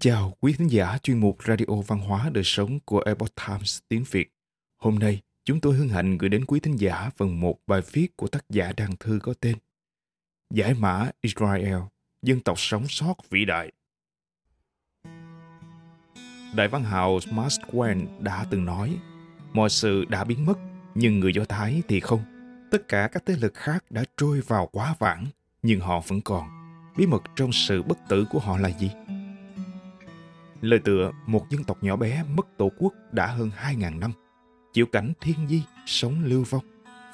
Kính chào quý thính giả chuyên mục Radio Văn hóa Đời Sống của Epoch Times tiếng Việt. Hôm nay, chúng tôi hân hạnh gửi đến quý thính giả phần một bài viết của tác giả đăng thư có tên Giải mã Israel, dân tộc sống sót vĩ đại. Đại văn hào Mark Twain đã từng nói, mọi sự đã biến mất, nhưng người Do Thái thì không. Tất cả các thế lực khác đã trôi vào quá vãng, nhưng họ vẫn còn. Bí mật trong sự bất tử của họ là gì? Lời tựa một dân tộc nhỏ bé mất tổ quốc đã hơn 2.000 năm, chịu cảnh thiên di, sống lưu vong,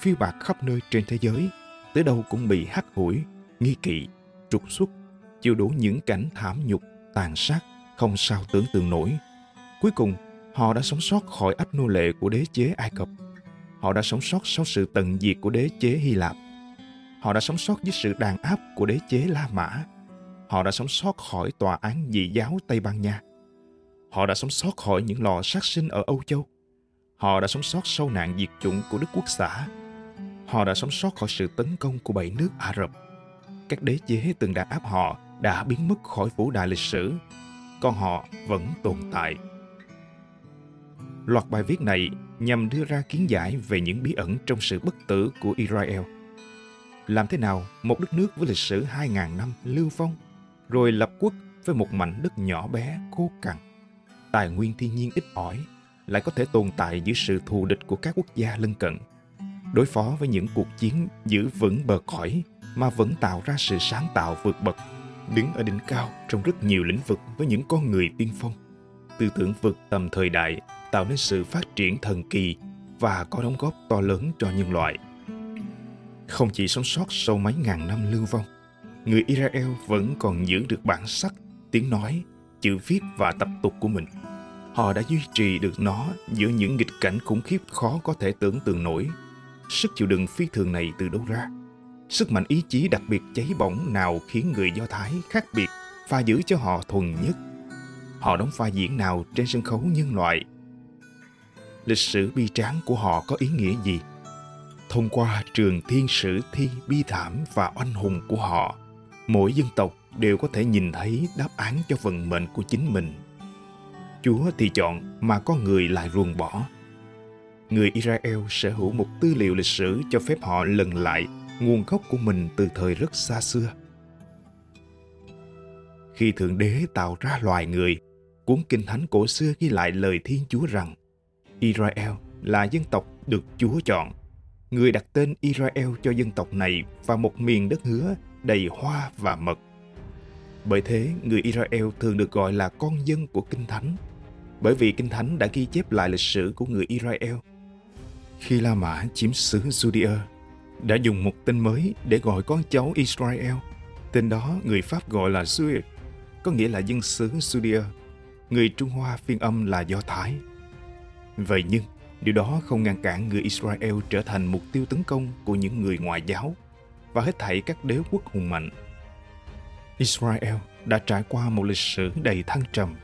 phiêu bạc khắp nơi trên thế giới, tới đâu cũng bị hắt hủi, nghi kỵ, trục xuất, chịu đủ những cảnh thảm nhục, tàn sát, không sao tưởng tượng nổi. Cuối cùng, họ đã sống sót khỏi ách nô lệ của đế chế Ai Cập. Họ đã sống sót sau sự tận diệt của đế chế Hy Lạp. Họ đã sống sót dưới sự đàn áp của đế chế La Mã. Họ đã sống sót khỏi tòa án dị giáo Tây Ban Nha Họ đã sống sót khỏi những lò sát sinh ở Âu Châu. Họ đã sống sót sau nạn diệt chủng của Đức Quốc xã. Họ đã sống sót khỏi sự tấn công của bảy nước Ả Rập. Các đế chế từng đàn áp họ đã biến mất khỏi vũ đài lịch sử, còn họ vẫn tồn tại. Loạt bài viết này nhằm đưa ra kiến giải về những bí ẩn trong sự bất tử của Israel. Làm thế nào một đất nước với lịch sử 2.000 năm lưu vong, rồi lập quốc với một mảnh đất nhỏ bé, khô cằn, tài nguyên thiên nhiên ít ỏi, lại có thể tồn tại dưới sự thù địch của các quốc gia lân cận. Đối phó với những cuộc chiến giữ vững bờ cõi mà vẫn tạo ra sự sáng tạo vượt bậc, đứng ở đỉnh cao trong rất nhiều lĩnh vực với những con người tiên phong. Tư tưởng vượt tầm thời đại tạo nên sự phát triển thần kỳ và có đóng góp to lớn cho nhân loại. Không chỉ sống sót sau mấy ngàn năm lưu vong, người israel vẫn còn giữ được bản sắc tiếng nói chữ viết và tập tục của mình. Họ đã duy trì được nó giữa những nghịch cảnh khủng khiếp khó có thể tưởng tượng nổi. Sức chịu đựng phi thường này từ đâu ra? Sức mạnh ý chí đặc biệt cháy bỏng nào khiến người Do Thái khác biệt và giữ cho họ thuần nhất? Họ đóng vai diễn nào trên sân khấu nhân loại? Lịch sử bi tráng của họ có ý nghĩa gì? Thông qua trường thiên sử thi bi thảm và oanh hùng của họ, mỗi dân tộc đều có thể nhìn thấy đáp án cho vận mệnh của chính mình. Chúa thì chọn mà có người lại ruồng bỏ. Người Israel sở hữu một tư liệu lịch sử cho phép họ lần lại nguồn gốc của mình từ thời rất xa xưa. Khi Thượng Đế tạo ra loài người, cuốn Kinh Thánh cổ xưa ghi lại lời Thiên Chúa rằng Israel là dân tộc được Chúa chọn. Người đặt tên Israel cho dân tộc này và một miền đất hứa đầy hoa và mật – bởi thế, người Israel thường được gọi là con dân của Kinh Thánh, bởi vì Kinh Thánh đã ghi chép lại lịch sử của người Israel. Khi La Mã chiếm xứ Judea, đã dùng một tên mới để gọi con cháu Israel. Tên đó người Pháp gọi là Juif, có nghĩa là dân xứ Judea. Người Trung Hoa phiên âm là Do Thái. Vậy nhưng, điều đó không ngăn cản người Israel trở thành mục tiêu tấn công của những người ngoại giáo và hết thảy các đế quốc hùng mạnh Israel đã trải qua một lịch sử đầy thăng trầm,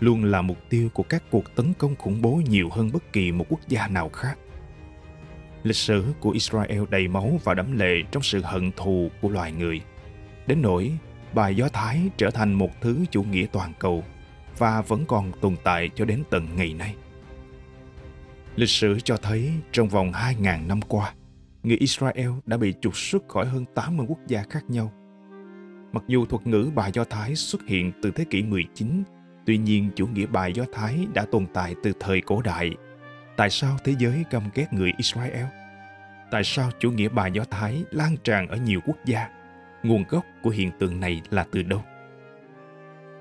luôn là mục tiêu của các cuộc tấn công khủng bố nhiều hơn bất kỳ một quốc gia nào khác. Lịch sử của Israel đầy máu và đẫm lệ trong sự hận thù của loài người. Đến nỗi bài Do Thái trở thành một thứ chủ nghĩa toàn cầu và vẫn còn tồn tại cho đến tận ngày nay. Lịch sử cho thấy trong vòng 2.000 năm qua, người Israel đã bị trục xuất khỏi hơn 80 quốc gia khác nhau – Mặc dù thuật ngữ bài Do Thái xuất hiện từ thế kỷ 19, tuy nhiên chủ nghĩa bài Do Thái đã tồn tại từ thời cổ đại. Tại sao thế giới căm ghét người Israel? Tại sao chủ nghĩa bài Do Thái lan tràn ở nhiều quốc gia? Nguồn gốc của hiện tượng này là từ đâu?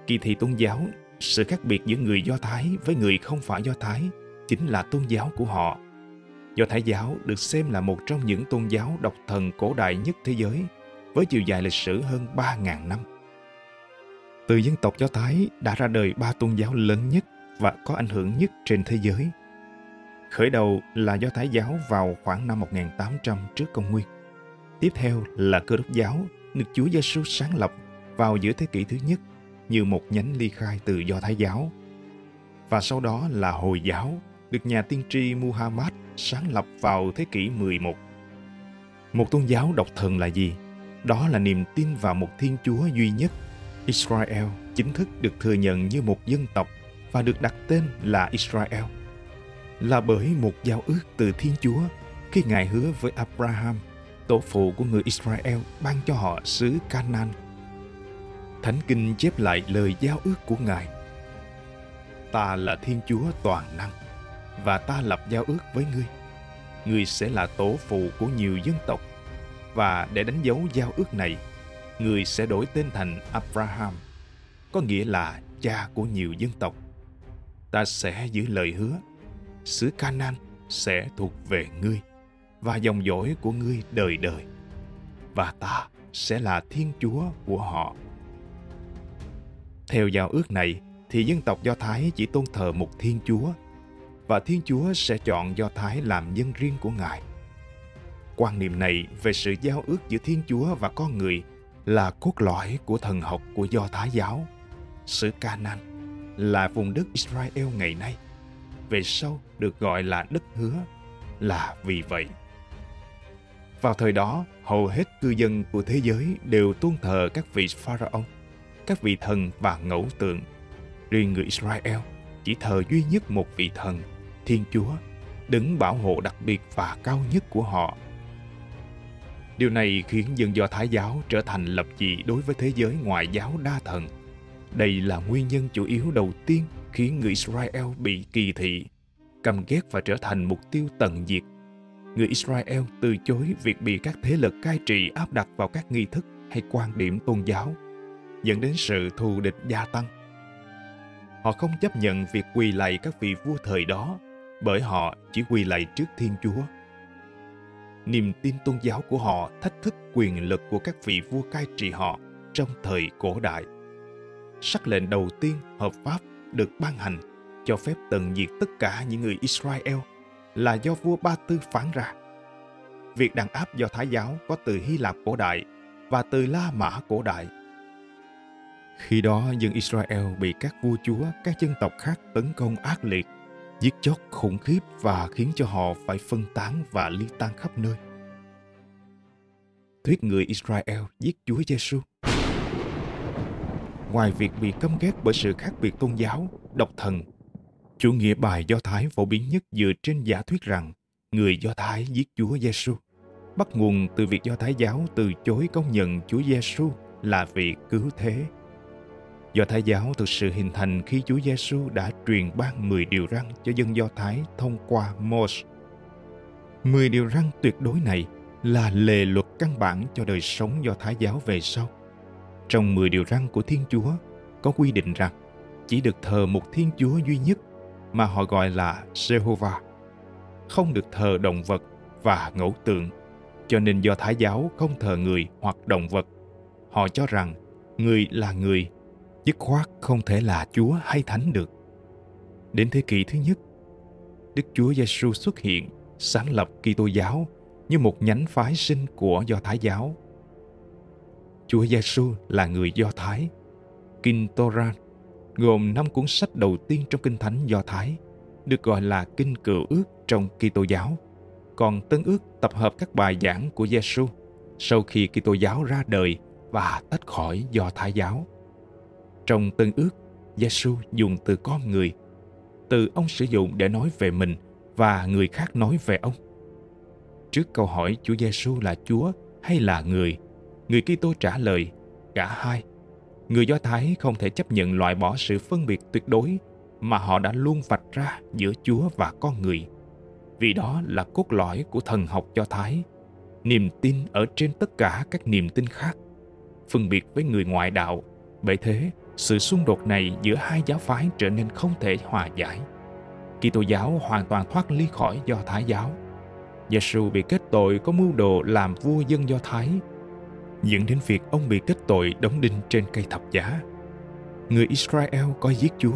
Kỳ thị tôn giáo, sự khác biệt giữa người Do Thái với người không phải Do Thái chính là tôn giáo của họ. Do Thái giáo được xem là một trong những tôn giáo độc thần cổ đại nhất thế giới – với chiều dài lịch sử hơn 3.000 năm. Từ dân tộc Do Thái đã ra đời ba tôn giáo lớn nhất và có ảnh hưởng nhất trên thế giới. Khởi đầu là Do Thái giáo vào khoảng năm 1800 trước công nguyên. Tiếp theo là Cơ đốc giáo, được Chúa Giêsu sáng lập vào giữa thế kỷ thứ nhất như một nhánh ly khai từ Do Thái giáo. Và sau đó là Hồi giáo, được nhà tiên tri Muhammad sáng lập vào thế kỷ 11. Một tôn giáo độc thần là gì? Đó là niềm tin vào một Thiên Chúa duy nhất, Israel chính thức được thừa nhận như một dân tộc và được đặt tên là Israel là bởi một giao ước từ Thiên Chúa khi Ngài hứa với Abraham, tổ phụ của người Israel ban cho họ xứ Canaan. Thánh Kinh chép lại lời giao ước của Ngài. Ta là Thiên Chúa toàn năng và ta lập giao ước với ngươi. Ngươi sẽ là tổ phụ của nhiều dân tộc và để đánh dấu giao ước này, người sẽ đổi tên thành Abraham, có nghĩa là cha của nhiều dân tộc. Ta sẽ giữ lời hứa, xứ Canaan sẽ thuộc về ngươi và dòng dõi của ngươi đời đời. Và ta sẽ là Thiên Chúa của họ. Theo giao ước này, thì dân tộc Do Thái chỉ tôn thờ một Thiên Chúa và Thiên Chúa sẽ chọn Do Thái làm dân riêng của Ngài. Quan niệm này về sự giao ước giữa Thiên Chúa và con người là cốt lõi của thần học của Do Thái giáo. Xứ Canaan là vùng đất Israel ngày nay, về sau được gọi là đất hứa là vì vậy. Vào thời đó, hầu hết cư dân của thế giới đều tôn thờ các vị pharaoh, các vị thần và ngẫu tượng. Riêng người Israel chỉ thờ duy nhất một vị thần, Thiên Chúa, đứng bảo hộ đặc biệt và cao nhất của họ. Điều này khiến dân Do Thái giáo trở thành lập dị đối với thế giới ngoại giáo đa thần. Đây là nguyên nhân chủ yếu đầu tiên khiến người Israel bị kỳ thị, căm ghét và trở thành mục tiêu tận diệt người Israel từ chối việc bị các thế lực cai trị áp đặt vào các nghi thức hay quan điểm tôn giáo, dẫn đến sự thù địch gia tăng. Họ không chấp nhận việc quỳ lạy các vị vua thời đó bởi họ chỉ quỳ lạy trước Thiên Chúa. Niềm tin tôn giáo của họ thách thức quyền lực của các vị vua cai trị họ trong thời cổ đại. Sắc lệnh đầu tiên hợp pháp được ban hành cho phép tận diệt tất cả những người Israel là do vua Ba Tư phán ra. Việc đàn áp do Thái giáo có từ Hy Lạp cổ đại và từ La Mã cổ đại. Khi đó, dân Israel bị các vua chúa, các dân tộc khác tấn công ác liệt, giết chóc khủng khiếp và khiến cho họ phải phân tán và ly tan khắp nơi. Thuyết người Israel giết Chúa Giêsu. Ngoài việc bị căm ghét bởi sự khác biệt tôn giáo, độc thần Chủ nghĩa bài Do Thái phổ biến nhất dựa trên giả thuyết rằng người Do Thái giết Chúa Giêsu, bắt nguồn từ việc Do Thái giáo từ chối công nhận Chúa Giêsu là vị cứu thế. Do Thái giáo thực sự hình thành khi Chúa Giêsu đã truyền ban 10 điều răn cho dân Do Thái thông qua Moses. 10 điều răn tuyệt đối này là lề luật căn bản cho đời sống Do Thái giáo về sau. Trong 10 điều răn của Thiên Chúa có quy định rằng chỉ được thờ một Thiên Chúa duy nhất mà họ gọi là Jehovah, không được thờ động vật và ngẫu tượng, cho nên do Thái giáo không thờ người hoặc động vật. Họ cho rằng người là người, dứt khoát không thể là Chúa hay Thánh được. Đến thế kỷ thứ nhất, Đức Chúa Giêsu xuất hiện, sáng lập Kitô giáo như một nhánh phái sinh của Do Thái giáo. Chúa Giêsu là người Do Thái. Kinh Torah gồm năm cuốn sách đầu tiên trong Kinh Thánh Do Thái, được gọi là Kinh Cựu Ước trong Kitô giáo. Còn Tân Ước tập hợp các bài giảng của Giêsu sau khi Kitô giáo ra đời và tách khỏi Do Thái giáo. Trong Tân Ước, Giêsu dùng từ con người, từ ông sử dụng để nói về mình và người khác nói về ông. Trước câu hỏi Chúa Giêsu là Chúa hay là người, người Kitô trả lời cả hai người Do Thái không thể chấp nhận loại bỏ sự phân biệt tuyệt đối mà họ đã luôn vạch ra giữa Chúa và con người. Vì đó là cốt lõi của thần học Do Thái, niềm tin ở trên tất cả các niềm tin khác, phân biệt với người ngoại đạo. Bởi thế, sự xung đột này giữa hai giáo phái trở nên không thể hòa giải. Kitô giáo hoàn toàn thoát ly khỏi Do Thái giáo. Giêsu bị kết tội có mưu đồ làm vua dân Do Thái dẫn đến việc ông bị kết tội đóng đinh trên cây thập giá. Người Israel có giết Chúa.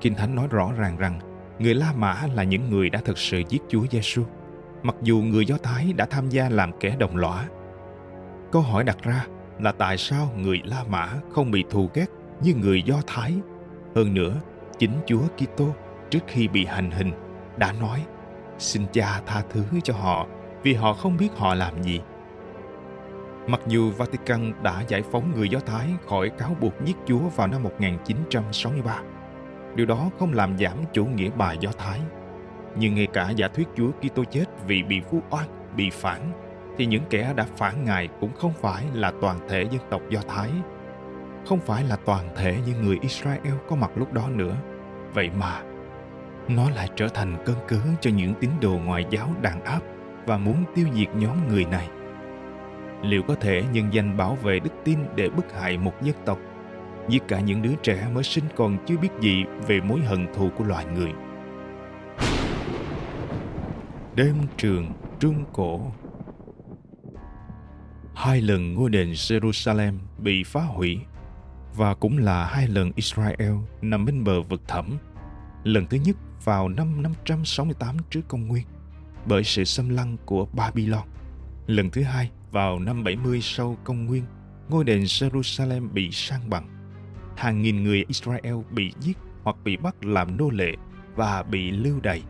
Kinh Thánh nói rõ ràng rằng người La Mã là những người đã thực sự giết Chúa Giêsu, mặc dù người Do Thái đã tham gia làm kẻ đồng lõa. Câu hỏi đặt ra là tại sao người La Mã không bị thù ghét như người Do Thái? Hơn nữa, chính Chúa Kitô trước khi bị hành hình đã nói: "Xin Cha tha thứ cho họ, vì họ không biết họ làm gì." Mặc dù Vatican đã giải phóng người Do Thái khỏi cáo buộc giết Chúa vào năm 1963, điều đó không làm giảm chủ nghĩa bài Do Thái. Nhưng ngay cả giả thuyết Chúa Kitô chết vì bị vu oan, bị phản, thì những kẻ đã phản Ngài cũng không phải là toàn thể dân tộc Do Thái, không phải là toàn thể những người Israel có mặt lúc đó nữa. Vậy mà, nó lại trở thành cơn cớ cho những tín đồ ngoại giáo đàn áp và muốn tiêu diệt nhóm người này. Liệu có thể nhân danh bảo vệ đức tin để bức hại một dân tộc giết cả những đứa trẻ mới sinh còn chưa biết gì về mối hận thù của loài người? Đêm trường trung cổ. Hai lần ngôi đền Jerusalem bị phá hủy và cũng là hai lần Israel nằm bên bờ vực thẳm. Lần thứ nhất vào năm 568 trước công nguyên bởi sự xâm lăng của Babylon. Lần thứ hai vào năm 70 sau công nguyên, ngôi đền Jerusalem bị sang bằng. Hàng nghìn người Israel bị giết hoặc bị bắt làm nô lệ và bị lưu đày.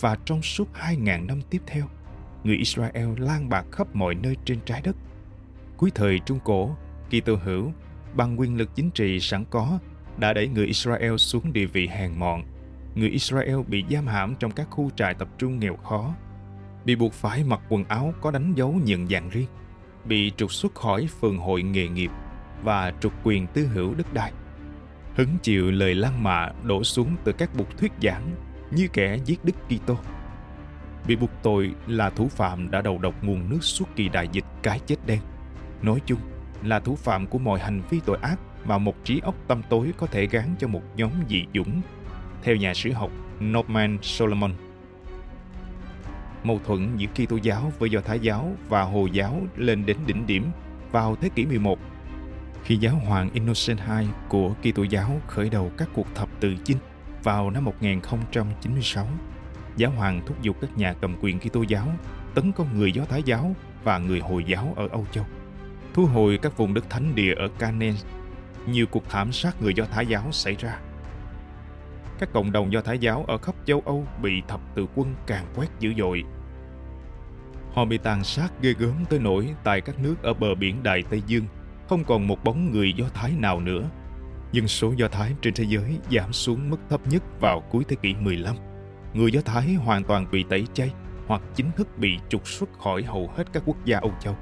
Và trong suốt 2.000 năm tiếp theo, người Israel lang bạc khắp mọi nơi trên trái đất. Cuối thời Trung Cổ, Kitô hữu bằng quyền lực chính trị sẵn có đã đẩy người Israel xuống địa vị hèn mọn. Người Israel bị giam hãm trong các khu trại tập trung nghèo khó bị buộc phải mặc quần áo có đánh dấu nhận dạng riêng, bị trục xuất khỏi phường hội nghề nghiệp và trục quyền tư hữu đất đai. Hứng chịu lời lan mạ đổ xuống từ các bục thuyết giảng như kẻ giết Đức Kitô. Bị buộc tội là thủ phạm đã đầu độc nguồn nước suốt kỳ đại dịch cái chết đen. Nói chung là thủ phạm của mọi hành vi tội ác mà một trí óc tâm tối có thể gán cho một nhóm dị dũng. Theo nhà sử học Norman Solomon, mâu thuẫn giữa Kitô giáo với Do Thái giáo và Hồi giáo lên đến đỉnh điểm vào thế kỷ 11 khi giáo hoàng Innocent II của Kitô giáo khởi đầu các cuộc thập tự chinh vào năm 1096. Giáo hoàng thúc giục các nhà cầm quyền Kitô giáo tấn công người Do Thái giáo và người Hồi giáo ở Âu Châu, thu hồi các vùng đất thánh địa ở Canaan. Nhiều cuộc thảm sát người Do Thái giáo xảy ra. Các cộng đồng Do Thái giáo ở khắp châu Âu bị thập tự quân càng quét dữ dội Họ bị tàn sát ghê gớm tới nỗi tại các nước ở bờ biển Đại Tây Dương không còn một bóng người Do Thái nào nữa. Dân số Do Thái trên thế giới giảm xuống mức thấp nhất vào cuối thế kỷ 15. Người Do Thái hoàn toàn bị tẩy chay hoặc chính thức bị trục xuất khỏi hầu hết các quốc gia Âu Châu.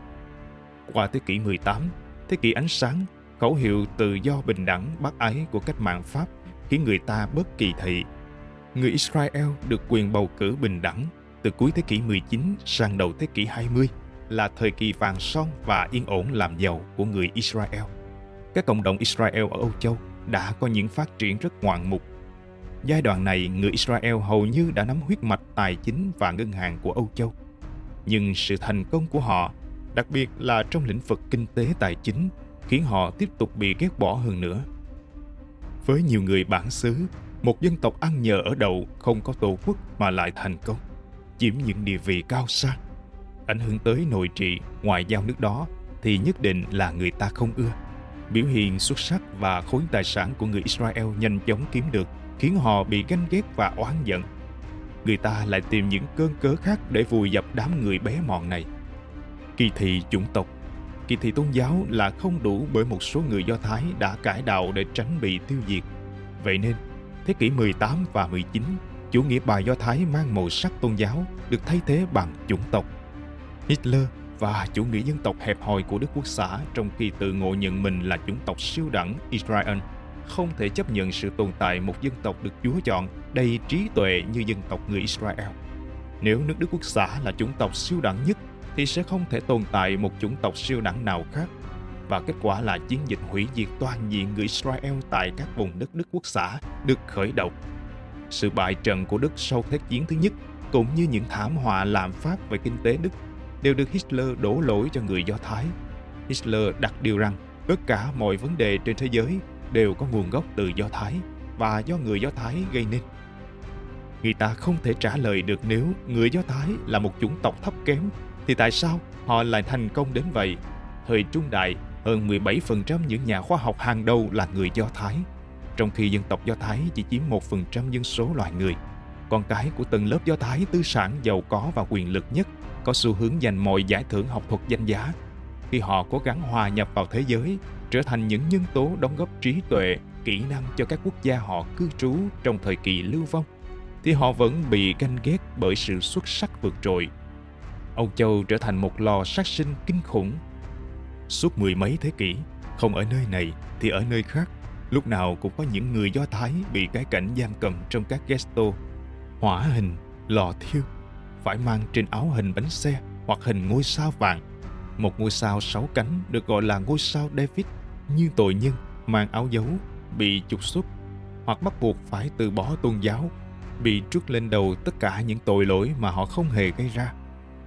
Qua thế kỷ 18, thế kỷ ánh sáng, khẩu hiệu tự do bình đẳng bác ái của cách mạng Pháp khiến người ta bất kỳ thị. Người Israel được quyền bầu cử bình đẳng từ cuối thế kỷ 19 sang đầu thế kỷ 20 là thời kỳ vàng son và yên ổn làm giàu của người Israel. Các cộng đồng Israel ở Âu Châu đã có những phát triển rất ngoạn mục. Giai đoạn này, người Israel hầu như đã nắm huyết mạch tài chính và ngân hàng của Âu Châu. Nhưng sự thành công của họ, đặc biệt là trong lĩnh vực kinh tế tài chính, khiến họ tiếp tục bị ghét bỏ hơn nữa. Với nhiều người bản xứ, một dân tộc ăn nhờ ở đậu không có tổ quốc mà lại thành công chiếm những địa vị cao sang ảnh hưởng tới nội trị ngoại giao nước đó thì nhất định là người ta không ưa. Biểu hiện xuất sắc và khối tài sản của người Israel nhanh chóng kiếm được khiến họ bị ganh ghét và oán giận. Người ta lại tìm những cơn cớ khác để vùi dập đám người bé mọn này kỳ thị chủng tộc kỳ thị tôn giáo là không đủ bởi một số người Do Thái đã cải đạo để tránh bị tiêu diệt. Vậy nên, thế kỷ 18 và 19 chủ nghĩa bài Do Thái mang màu sắc tôn giáo được thay thế bằng chủng tộc. Hitler và chủ nghĩa dân tộc hẹp hòi của Đức Quốc xã trong khi tự ngộ nhận mình là chủng tộc siêu đẳng Israel không thể chấp nhận sự tồn tại một dân tộc được Chúa chọn đầy trí tuệ như dân tộc người Israel. Nếu nước Đức Quốc xã là chủng tộc siêu đẳng nhất thì sẽ không thể tồn tại một chủng tộc siêu đẳng nào khác. Và kết quả là chiến dịch hủy diệt toàn diện người Israel tại các vùng đất Đức Quốc xã được khởi động sự bại trận của Đức sau Thế chiến thứ nhất, cũng như những thảm họa lạm phát về kinh tế Đức, đều được Hitler đổ lỗi cho người Do Thái. Hitler đặt điều rằng, tất cả mọi vấn đề trên thế giới đều có nguồn gốc từ Do Thái, và do người Do Thái gây nên. Người ta không thể trả lời được nếu người Do Thái là một chủng tộc thấp kém thì tại sao họ lại thành công đến vậy? Thời trung đại, hơn 17% những nhà khoa học hàng đầu là người Do Thái trong khi dân tộc Do Thái chỉ chiếm 1% dân số loài người. Con cái của tầng lớp Do Thái tư sản giàu có và quyền lực nhất có xu hướng giành mọi giải thưởng học thuật danh giá. khi họ cố gắng hòa nhập vào thế giới, trở thành những nhân tố đóng góp trí tuệ, kỹ năng cho các quốc gia họ cư trú trong thời kỳ lưu vong, thì họ vẫn bị ganh ghét bởi sự xuất sắc vượt trội. Âu Châu trở thành một lò sát sinh kinh khủng. Suốt mười mấy thế kỷ, không ở nơi này thì ở nơi khác, lúc nào cũng có những người Do Thái bị cái cảnh giam cầm trong các ghetto, hỏa hình, lò thiêu, phải mang trên áo hình bánh xe hoặc hình ngôi sao vàng. Một ngôi sao sáu cánh được gọi là ngôi sao David như tội nhân mang áo dấu bị trục xuất hoặc bắt buộc phải từ bỏ tôn giáo bị trút lên đầu tất cả những tội lỗi mà họ không hề gây ra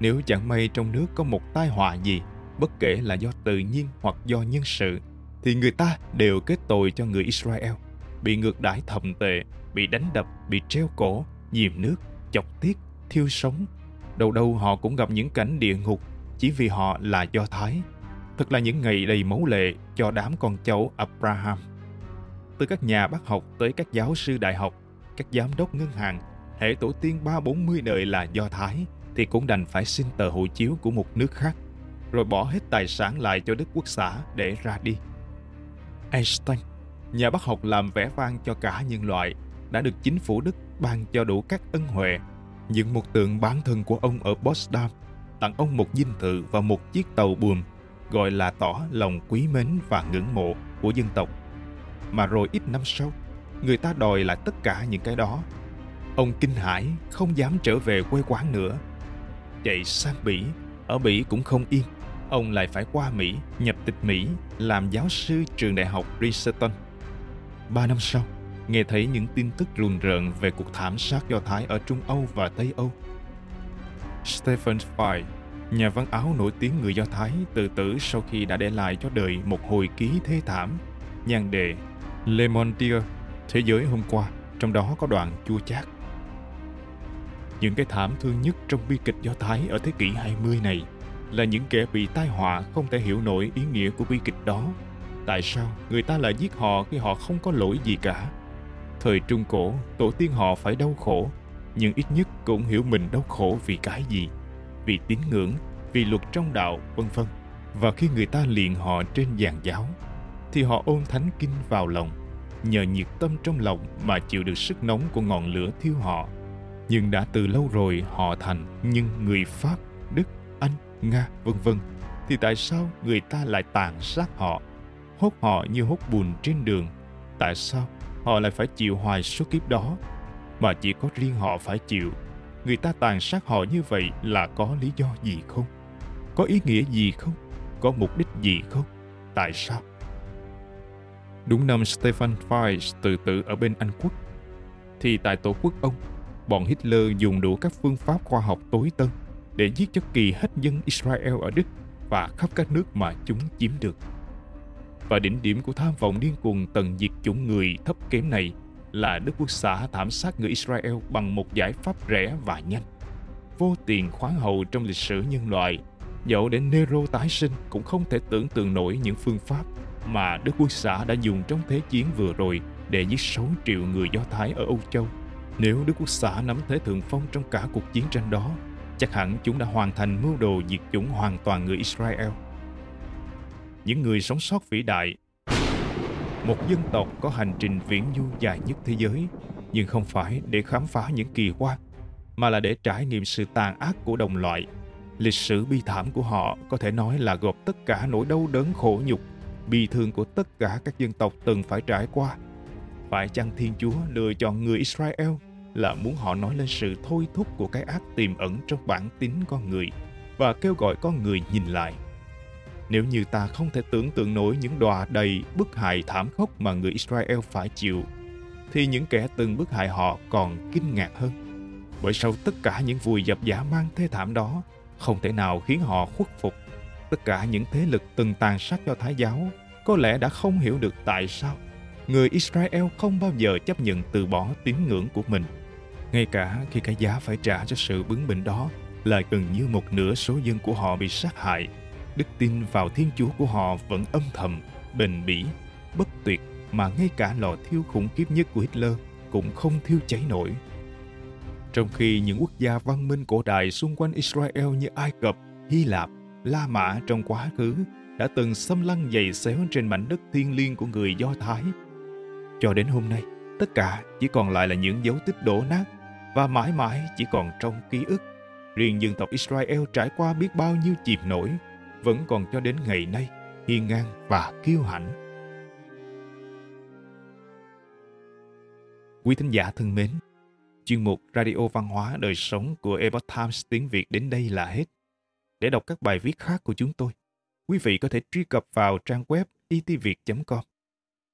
nếu chẳng may trong nước có một tai họa gì bất kể là do tự nhiên hoặc do nhân sự thì người ta đều kết tội cho người Israel bị ngược đãi thầm tệ bị đánh đập bị treo cổ dìm nước chọc tiết thiêu sống đâu đâu họ cũng gặp những cảnh địa ngục chỉ vì họ là Do Thái. Thật là những ngày đầy máu lệ cho đám con cháu Abraham. Từ các nhà bác học tới các giáo sư đại học, các giám đốc ngân hàng, hệ tổ tiên ba bốn mươi đời là Do Thái thì cũng đành phải xin tờ hộ chiếu của một nước khác, rồi bỏ hết tài sản lại cho Đức Quốc xã để ra đi. Einstein, nhà bác học làm vẻ vang cho cả nhân loại, đã được chính phủ Đức ban cho đủ các ân huệ, dựng một tượng bán thân của ông ở Potsdam tặng ông một dinh thự và một chiếc tàu buồm, gọi là tỏ lòng quý mến và ngưỡng mộ của dân tộc. Mà rồi ít năm sau, người ta đòi lại tất cả những cái đó. Ông kinh hãi, không dám trở về quê quán nữa. Chạy sang Bỉ, ở Bỉ cũng không yên. Ông lại phải qua Mỹ, nhập tịch Mỹ, làm giáo sư trường đại học Princeton. Ba năm sau, nghe thấy những tin tức rùng rợn về cuộc thảm sát Do Thái ở Trung Âu và Tây Âu Stephen Fry, nhà văn áo nổi tiếng người Do Thái tự tử sau khi đã để lại cho đời một hồi ký thê thảm, nhan đề Le Monde Thế giới hôm qua, trong đó có đoạn chua chát. Những cái thảm thương nhất trong bi kịch Do Thái ở thế kỷ 20 này là những kẻ bị tai họa không thể hiểu nổi ý nghĩa của bi kịch đó. Tại sao người ta lại giết họ khi họ không có lỗi gì cả? Thời Trung Cổ, tổ tiên họ phải đau khổ nhưng ít nhất cũng hiểu mình đau khổ vì cái gì vì tín ngưỡng vì luật trong đạo vân vân và khi người ta liền họ trên giàn giáo thì họ ôn thánh kinh vào lòng nhờ nhiệt tâm trong lòng mà chịu được sức nóng của ngọn lửa thiêu họ nhưng đã từ lâu rồi họ thành, nhưng người pháp, đức, anh, nga, vân vân. Thì tại sao người ta lại tàn sát họ? Hốt họ như hốt bùn trên đường. Tại sao họ lại phải chịu hoài số kiếp đó? Mà chỉ có riêng họ phải chịu. Người ta tàn sát họ như vậy là có lý do gì không? Có ý nghĩa gì không? Có mục đích gì không? Tại sao? Đúng năm Stefan Zweig tự tử ở bên Anh quốc. Thì tại tổ quốc ông bọn Hitler dùng đủ các phương pháp khoa học tối tân để giết cho kỳ hết dân Israel ở Đức và khắp các nước mà chúng chiếm được. Và đỉnh điểm của tham vọng điên cuồng tận diệt chủng người thấp kém này là Đức Quốc xã thảm sát người Israel bằng một giải pháp rẻ và nhanh. Vô tiền khoáng hậu trong lịch sử nhân loại, dẫu đến Nero tái sinh cũng không thể tưởng tượng nổi những phương pháp mà Đức Quốc xã đã dùng trong Thế chiến vừa rồi để giết 6 triệu người Do Thái ở Âu Châu. Nếu Đức Quốc xã nắm thế thượng phong trong cả cuộc chiến tranh đó, chắc hẳn chúng đã hoàn thành mưu đồ diệt chủng hoàn toàn người Israel. Những người sống sót vĩ đại một dân tộc có hành trình viễn du dài nhất thế giới nhưng không phải để khám phá những kỳ quan mà là để trải nghiệm sự tàn ác của đồng loại lịch sử bi thảm của họ có thể nói là gộp tất cả nỗi đau đớn khổ nhục bi thương của tất cả các dân tộc từng phải trải qua phải chăng thiên chúa lựa chọn người israel là muốn họ nói lên sự thôi thúc của cái ác tiềm ẩn trong bản tính con người và kêu gọi con người nhìn lại nếu như ta không thể tưởng tượng nổi những đòa đầy bức hại thảm khốc mà người Israel phải chịu, thì những kẻ từng bức hại họ còn kinh ngạc hơn. Bởi sau tất cả những vùi dập giả mang thê thảm đó, không thể nào khiến họ khuất phục. Tất cả những thế lực từng tàn sát cho Thái giáo có lẽ đã không hiểu được tại sao người Israel không bao giờ chấp nhận từ bỏ tín ngưỡng của mình. Ngay cả khi cái giá phải trả cho sự bướng bỉnh đó là gần như một nửa số dân của họ bị sát hại đức tin vào Thiên Chúa của họ vẫn âm thầm, bền bỉ, bất tuyệt mà ngay cả lò thiêu khủng khiếp nhất của Hitler cũng không thiêu cháy nổi. Trong khi những quốc gia văn minh cổ đại xung quanh Israel như Ai Cập, Hy Lạp, La Mã trong quá khứ đã từng xâm lăng dày xéo trên mảnh đất thiên liêng của người Do Thái. Cho đến hôm nay, tất cả chỉ còn lại là những dấu tích đổ nát và mãi mãi chỉ còn trong ký ức. Riêng dân tộc Israel trải qua biết bao nhiêu chìm nổi, vẫn còn cho đến ngày nay hiên ngang và kiêu hãnh. Quý thính giả thân mến, chuyên mục Radio Văn hóa Đời Sống của Epoch Times tiếng Việt đến đây là hết. Để đọc các bài viết khác của chúng tôi, quý vị có thể truy cập vào trang web itviet.com.